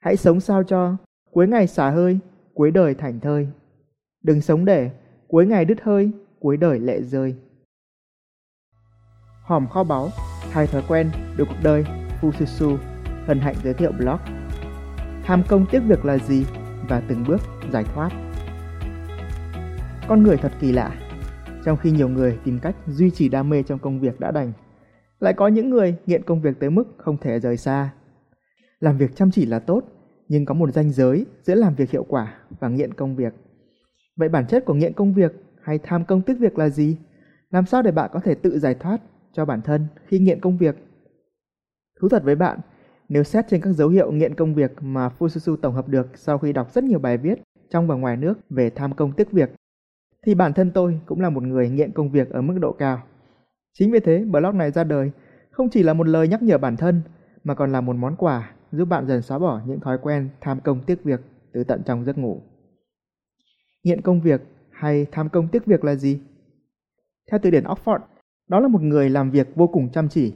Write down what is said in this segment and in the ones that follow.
Hãy sống sao cho cuối ngày xả hơi, cuối đời thành thơi. Đừng sống để cuối ngày đứt hơi, cuối đời lệ rơi. Hòm kho báu, hai thói quen, được cuộc đời, Fususu, hân hạnh giới thiệu blog. Tham công tiếc việc là gì và từng bước giải thoát. Con người thật kỳ lạ, trong khi nhiều người tìm cách duy trì đam mê trong công việc đã đành, lại có những người nghiện công việc tới mức không thể rời xa. Làm việc chăm chỉ là tốt, nhưng có một ranh giới giữa làm việc hiệu quả và nghiện công việc. Vậy bản chất của nghiện công việc hay tham công tiếc việc là gì? Làm sao để bạn có thể tự giải thoát cho bản thân khi nghiện công việc? Thú thật với bạn, nếu xét trên các dấu hiệu nghiện công việc mà Fususu tổng hợp được sau khi đọc rất nhiều bài viết trong và ngoài nước về tham công tiếc việc, thì bản thân tôi cũng là một người nghiện công việc ở mức độ cao. Chính vì thế, blog này ra đời không chỉ là một lời nhắc nhở bản thân mà còn là một món quà giúp bạn dần xóa bỏ những thói quen tham công tiếc việc từ tận trong giấc ngủ. Nghiện công việc hay tham công tiếc việc là gì? Theo từ điển Oxford, đó là một người làm việc vô cùng chăm chỉ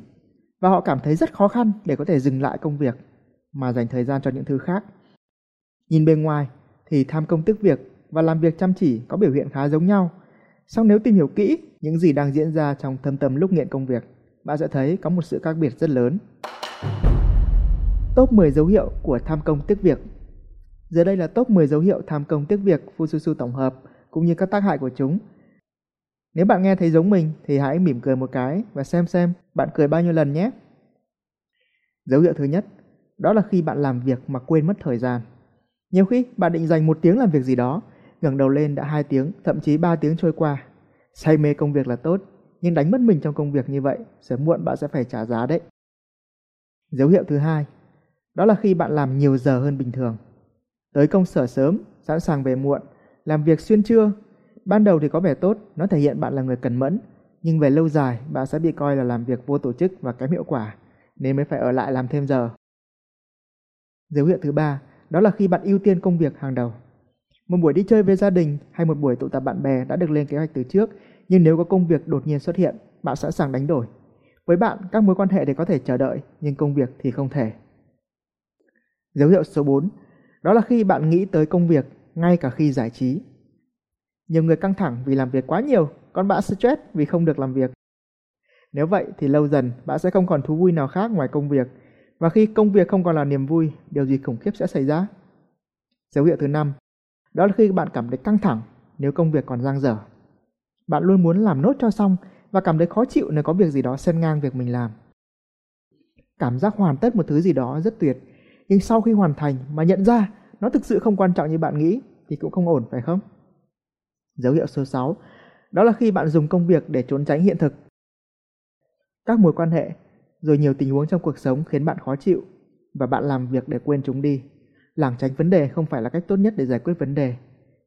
và họ cảm thấy rất khó khăn để có thể dừng lại công việc mà dành thời gian cho những thứ khác. Nhìn bên ngoài thì tham công tiếc việc và làm việc chăm chỉ có biểu hiện khá giống nhau. Song nếu tìm hiểu kỹ những gì đang diễn ra trong thâm tâm lúc nghiện công việc, bạn sẽ thấy có một sự khác biệt rất lớn. Top 10 dấu hiệu của tham công tiếc việc Dưới đây là top 10 dấu hiệu tham công tiếc việc Fususu tổng hợp cũng như các tác hại của chúng. Nếu bạn nghe thấy giống mình thì hãy mỉm cười một cái và xem xem bạn cười bao nhiêu lần nhé. Dấu hiệu thứ nhất, đó là khi bạn làm việc mà quên mất thời gian. Nhiều khi bạn định dành một tiếng làm việc gì đó, ngẩng đầu lên đã 2 tiếng, thậm chí 3 tiếng trôi qua. Say mê công việc là tốt, nhưng đánh mất mình trong công việc như vậy, sớm muộn bạn sẽ phải trả giá đấy. Dấu hiệu thứ hai, đó là khi bạn làm nhiều giờ hơn bình thường. Tới công sở sớm, sẵn sàng về muộn, làm việc xuyên trưa. Ban đầu thì có vẻ tốt, nó thể hiện bạn là người cần mẫn, nhưng về lâu dài bạn sẽ bị coi là làm việc vô tổ chức và kém hiệu quả, nên mới phải ở lại làm thêm giờ. Dấu hiệu thứ ba, đó là khi bạn ưu tiên công việc hàng đầu. Một buổi đi chơi với gia đình hay một buổi tụ tập bạn bè đã được lên kế hoạch từ trước, nhưng nếu có công việc đột nhiên xuất hiện, bạn sẵn sàng đánh đổi. Với bạn, các mối quan hệ thì có thể chờ đợi, nhưng công việc thì không thể. Dấu hiệu số 4, đó là khi bạn nghĩ tới công việc ngay cả khi giải trí. Nhiều người căng thẳng vì làm việc quá nhiều, còn bạn stress vì không được làm việc. Nếu vậy thì lâu dần bạn sẽ không còn thú vui nào khác ngoài công việc. Và khi công việc không còn là niềm vui, điều gì khủng khiếp sẽ xảy ra? Dấu hiệu thứ năm, đó là khi bạn cảm thấy căng thẳng nếu công việc còn dang dở. Bạn luôn muốn làm nốt cho xong và cảm thấy khó chịu nếu có việc gì đó xen ngang việc mình làm. Cảm giác hoàn tất một thứ gì đó rất tuyệt, nhưng sau khi hoàn thành mà nhận ra nó thực sự không quan trọng như bạn nghĩ thì cũng không ổn phải không? Dấu hiệu số 6, đó là khi bạn dùng công việc để trốn tránh hiện thực. Các mối quan hệ, rồi nhiều tình huống trong cuộc sống khiến bạn khó chịu và bạn làm việc để quên chúng đi. Lảng tránh vấn đề không phải là cách tốt nhất để giải quyết vấn đề.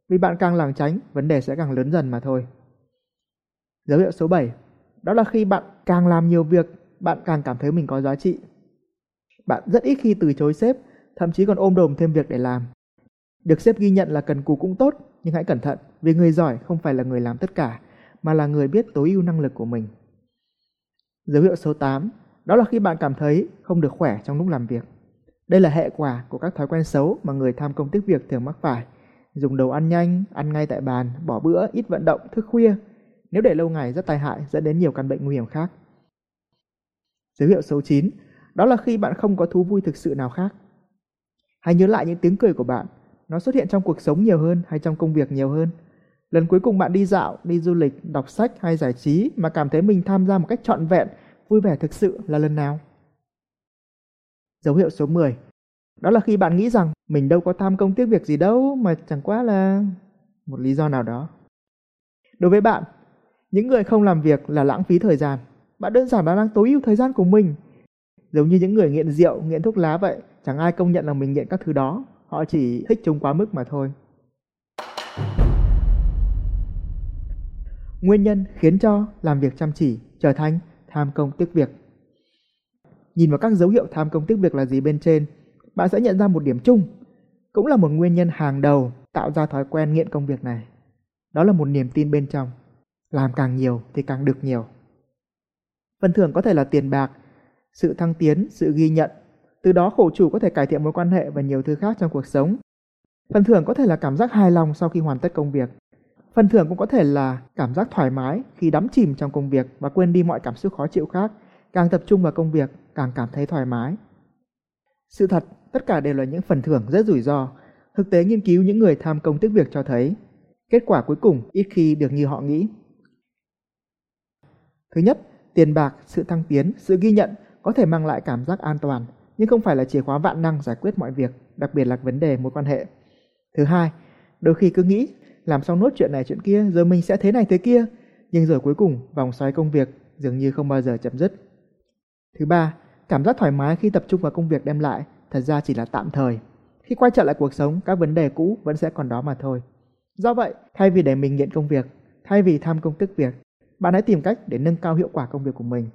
Vì bạn càng lảng tránh, vấn đề sẽ càng lớn dần mà thôi. Dấu hiệu số 7, đó là khi bạn càng làm nhiều việc, bạn càng cảm thấy mình có giá trị. Bạn rất ít khi từ chối sếp, thậm chí còn ôm đồm thêm việc để làm. Được sếp ghi nhận là cần cù cũng tốt, nhưng hãy cẩn thận, vì người giỏi không phải là người làm tất cả, mà là người biết tối ưu năng lực của mình. Dấu hiệu số 8, đó là khi bạn cảm thấy không được khỏe trong lúc làm việc. Đây là hệ quả của các thói quen xấu mà người tham công tiếc việc thường mắc phải. Dùng đầu ăn nhanh, ăn ngay tại bàn, bỏ bữa, ít vận động, thức khuya. Nếu để lâu ngày rất tai hại dẫn đến nhiều căn bệnh nguy hiểm khác. Dấu hiệu số 9, đó là khi bạn không có thú vui thực sự nào khác. Hãy nhớ lại những tiếng cười của bạn, nó xuất hiện trong cuộc sống nhiều hơn hay trong công việc nhiều hơn. Lần cuối cùng bạn đi dạo, đi du lịch, đọc sách hay giải trí mà cảm thấy mình tham gia một cách trọn vẹn, vui vẻ thực sự là lần nào? Dấu hiệu số 10. Đó là khi bạn nghĩ rằng mình đâu có tham công tiếc việc gì đâu mà chẳng quá là một lý do nào đó. Đối với bạn, những người không làm việc là lãng phí thời gian. Bạn đơn giản là đang tối ưu thời gian của mình. Giống như những người nghiện rượu, nghiện thuốc lá vậy, chẳng ai công nhận là mình nghiện các thứ đó, họ chỉ thích chúng quá mức mà thôi. Nguyên nhân khiến cho làm việc chăm chỉ trở thành tham công tiếc việc Nhìn vào các dấu hiệu tham công tiếc việc là gì bên trên, bạn sẽ nhận ra một điểm chung, cũng là một nguyên nhân hàng đầu tạo ra thói quen nghiện công việc này. Đó là một niềm tin bên trong, làm càng nhiều thì càng được nhiều. Phần thưởng có thể là tiền bạc, sự thăng tiến, sự ghi nhận, Từ đó khổ chủ có thể cải thiện mối quan hệ và nhiều thứ khác trong cuộc sống. Phần thưởng có thể là cảm giác hài lòng sau khi hoàn tất công việc. Phần thưởng cũng có thể là cảm giác thoải mái khi đắm chìm trong công việc và quên đi mọi cảm xúc khó chịu khác. Càng tập trung vào công việc, càng cảm thấy thoải mái. Sự thật, tất cả đều là những phần thưởng rất rủi ro. Thực tế nghiên cứu những người tham công tiếc việc cho thấy, kết quả cuối cùng ít khi được như họ nghĩ. Thứ nhất, tiền bạc, sự thăng tiến, sự ghi nhận có thể mang lại cảm giác an toàn, nhưng không phải là chìa khóa vạn năng giải quyết mọi việc, đặc biệt là vấn đề mối quan hệ. Thứ hai, đôi khi cứ nghĩ làm xong nốt chuyện này chuyện kia rồi mình sẽ thế này thế kia, nhưng rồi cuối cùng vòng xoáy công việc dường như không bao giờ chấm dứt. Thứ ba, cảm giác thoải mái khi tập trung vào công việc đem lại thật ra chỉ là tạm thời. Khi quay trở lại cuộc sống, các vấn đề cũ vẫn sẽ còn đó mà thôi. Do vậy, thay vì để mình nghiện công việc, thay vì tham công tức việc, bạn hãy tìm cách để nâng cao hiệu quả công việc của mình.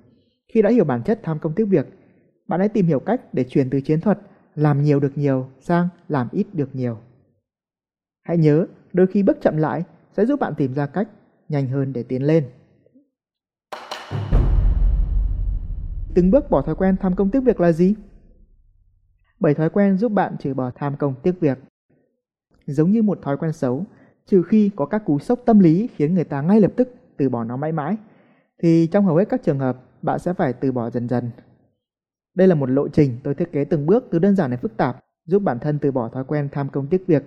Khi đã hiểu bản chất tham công tiếc việc, bạn hãy tìm hiểu cách để chuyển từ chiến thuật làm nhiều được nhiều sang làm ít được nhiều. Hãy nhớ, đôi khi bước chậm lại sẽ giúp bạn tìm ra cách nhanh hơn để tiến lên. Từng bước bỏ thói quen tham công tiếc việc là gì? Bảy thói quen giúp bạn trừ bỏ tham công tiếc việc. Giống như một thói quen xấu, trừ khi có các cú sốc tâm lý khiến người ta ngay lập tức từ bỏ nó mãi mãi, thì trong hầu hết các trường hợp bạn sẽ phải từ bỏ dần dần. Đây là một lộ trình tôi thiết kế từng bước từ đơn giản đến phức tạp, giúp bản thân từ bỏ thói quen tham công tiếc việc.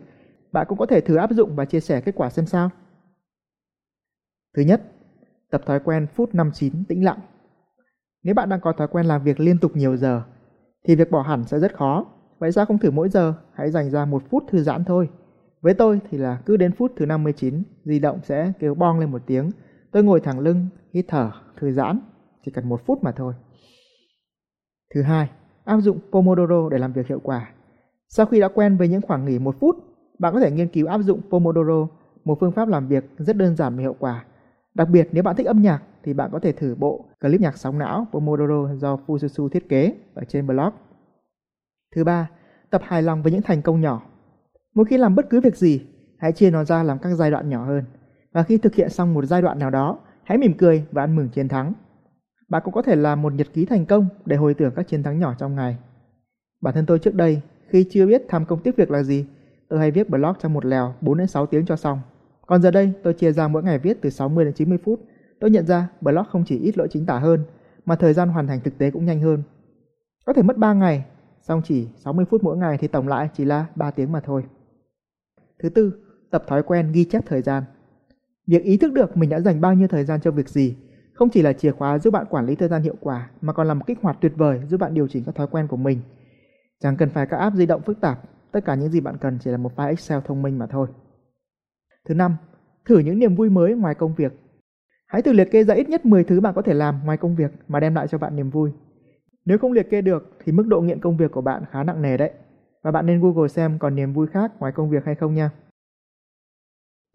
Bạn cũng có thể thử áp dụng và chia sẻ kết quả xem sao. Thứ nhất, tập thói quen phút 59 tĩnh lặng. Nếu bạn đang có thói quen làm việc liên tục nhiều giờ, thì việc bỏ hẳn sẽ rất khó. Vậy sao không thử mỗi giờ, hãy dành ra một phút thư giãn thôi. Với tôi thì là cứ đến phút thứ 59, di động sẽ kêu bong lên một tiếng. Tôi ngồi thẳng lưng, hít thở, thư giãn, chỉ cần một phút mà thôi. Thứ hai, áp dụng Pomodoro để làm việc hiệu quả. Sau khi đã quen với những khoảng nghỉ một phút, bạn có thể nghiên cứu áp dụng Pomodoro, một phương pháp làm việc rất đơn giản và hiệu quả. Đặc biệt nếu bạn thích âm nhạc thì bạn có thể thử bộ clip nhạc sóng não Pomodoro do Fususu thiết kế ở trên blog. Thứ ba, tập hài lòng với những thành công nhỏ. Mỗi khi làm bất cứ việc gì, hãy chia nó ra làm các giai đoạn nhỏ hơn. Và khi thực hiện xong một giai đoạn nào đó, hãy mỉm cười và ăn mừng chiến thắng. Bạn cũng có thể làm một nhật ký thành công để hồi tưởng các chiến thắng nhỏ trong ngày. Bản thân tôi trước đây, khi chưa biết tham công tiếc việc là gì, tôi hay viết blog trong một lèo 4 đến 6 tiếng cho xong. Còn giờ đây, tôi chia ra mỗi ngày viết từ 60 đến 90 phút. Tôi nhận ra blog không chỉ ít lỗi chính tả hơn, mà thời gian hoàn thành thực tế cũng nhanh hơn. Có thể mất 3 ngày, xong chỉ 60 phút mỗi ngày thì tổng lại chỉ là 3 tiếng mà thôi. Thứ tư, tập thói quen ghi chép thời gian. Việc ý thức được mình đã dành bao nhiêu thời gian cho việc gì không chỉ là chìa khóa giúp bạn quản lý thời gian hiệu quả mà còn là một kích hoạt tuyệt vời giúp bạn điều chỉnh các thói quen của mình. Chẳng cần phải các app di động phức tạp, tất cả những gì bạn cần chỉ là một file Excel thông minh mà thôi. Thứ năm, thử những niềm vui mới ngoài công việc. Hãy thử liệt kê ra ít nhất 10 thứ bạn có thể làm ngoài công việc mà đem lại cho bạn niềm vui. Nếu không liệt kê được thì mức độ nghiện công việc của bạn khá nặng nề đấy. Và bạn nên Google xem còn niềm vui khác ngoài công việc hay không nha.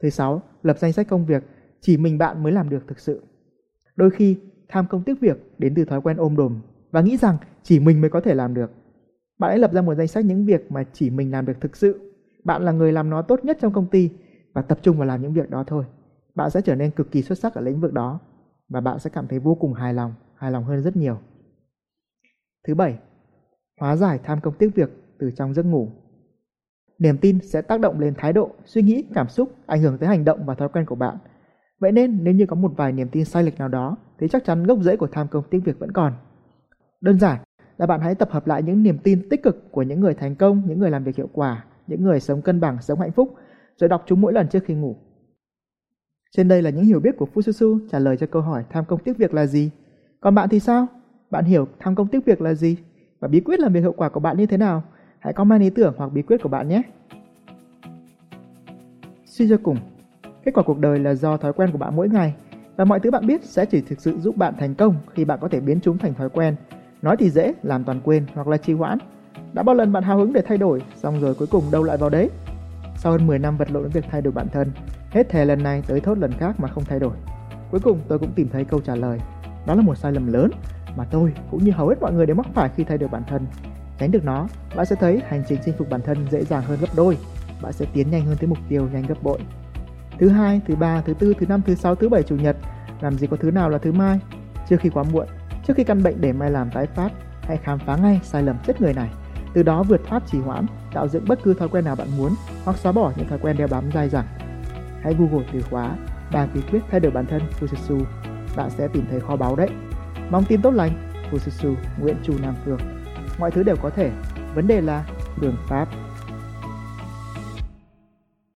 Thứ sáu, lập danh sách công việc, chỉ mình bạn mới làm được thực sự. Đôi khi, tham công tiếc việc đến từ thói quen ôm đồm và nghĩ rằng chỉ mình mới có thể làm được. Bạn hãy lập ra một danh sách những việc mà chỉ mình làm được thực sự. Bạn là người làm nó tốt nhất trong công ty và tập trung vào làm những việc đó thôi. Bạn sẽ trở nên cực kỳ xuất sắc ở lĩnh vực đó và bạn sẽ cảm thấy vô cùng hài lòng, hài lòng hơn rất nhiều. Thứ bảy, hóa giải tham công tiếc việc từ trong giấc ngủ. Niềm tin sẽ tác động lên thái độ, suy nghĩ, cảm xúc, ảnh hưởng tới hành động và thói quen của bạn. Vậy nên nếu như có một vài niềm tin sai lệch nào đó thì chắc chắn gốc rễ của tham công tiếc việc vẫn còn. Đơn giản là bạn hãy tập hợp lại những niềm tin tích cực của những người thành công, những người làm việc hiệu quả, những người sống cân bằng, sống hạnh phúc rồi đọc chúng mỗi lần trước khi ngủ. Trên đây là những hiểu biết của Fususu trả lời cho câu hỏi tham công tiếc việc là gì. Còn bạn thì sao? Bạn hiểu tham công tiếc việc là gì? Và bí quyết làm việc hiệu quả của bạn như thế nào? Hãy comment ý tưởng hoặc bí quyết của bạn nhé. Suy cho cùng, kết quả cuộc đời là do thói quen của bạn mỗi ngày và mọi thứ bạn biết sẽ chỉ thực sự giúp bạn thành công khi bạn có thể biến chúng thành thói quen. Nói thì dễ, làm toàn quên hoặc là trì hoãn. Đã bao lần bạn hào hứng để thay đổi, xong rồi cuối cùng đâu lại vào đấy? Sau hơn 10 năm vật lộn với việc thay đổi bản thân, hết thề lần này tới thốt lần khác mà không thay đổi. Cuối cùng tôi cũng tìm thấy câu trả lời. Đó là một sai lầm lớn mà tôi cũng như hầu hết mọi người đều mắc phải khi thay đổi bản thân. Tránh được nó, bạn sẽ thấy hành trình chinh phục bản thân dễ dàng hơn gấp đôi. Bạn sẽ tiến nhanh hơn tới mục tiêu nhanh gấp bội. Thứ hai, thứ ba, thứ tư, thứ năm, thứ sáu, thứ bảy, chủ nhật, làm gì có thứ nào là thứ mai? Trước khi quá muộn, trước khi căn bệnh để mai làm tái phát, Hãy khám phá ngay sai lầm chết người này, từ đó vượt thoát trì hoãn, tạo dựng bất cứ thói quen nào bạn muốn hoặc xóa bỏ những thói quen đeo bám dai dẳng. Hãy Google từ khóa ba bí quyết thay đổi bản thân Fujitsu. bạn sẽ tìm thấy kho báu đấy. Mong tin tốt lành, Fujitsu Nguyễn Chu Nam Phương. Mọi thứ đều có thể, vấn đề là phương pháp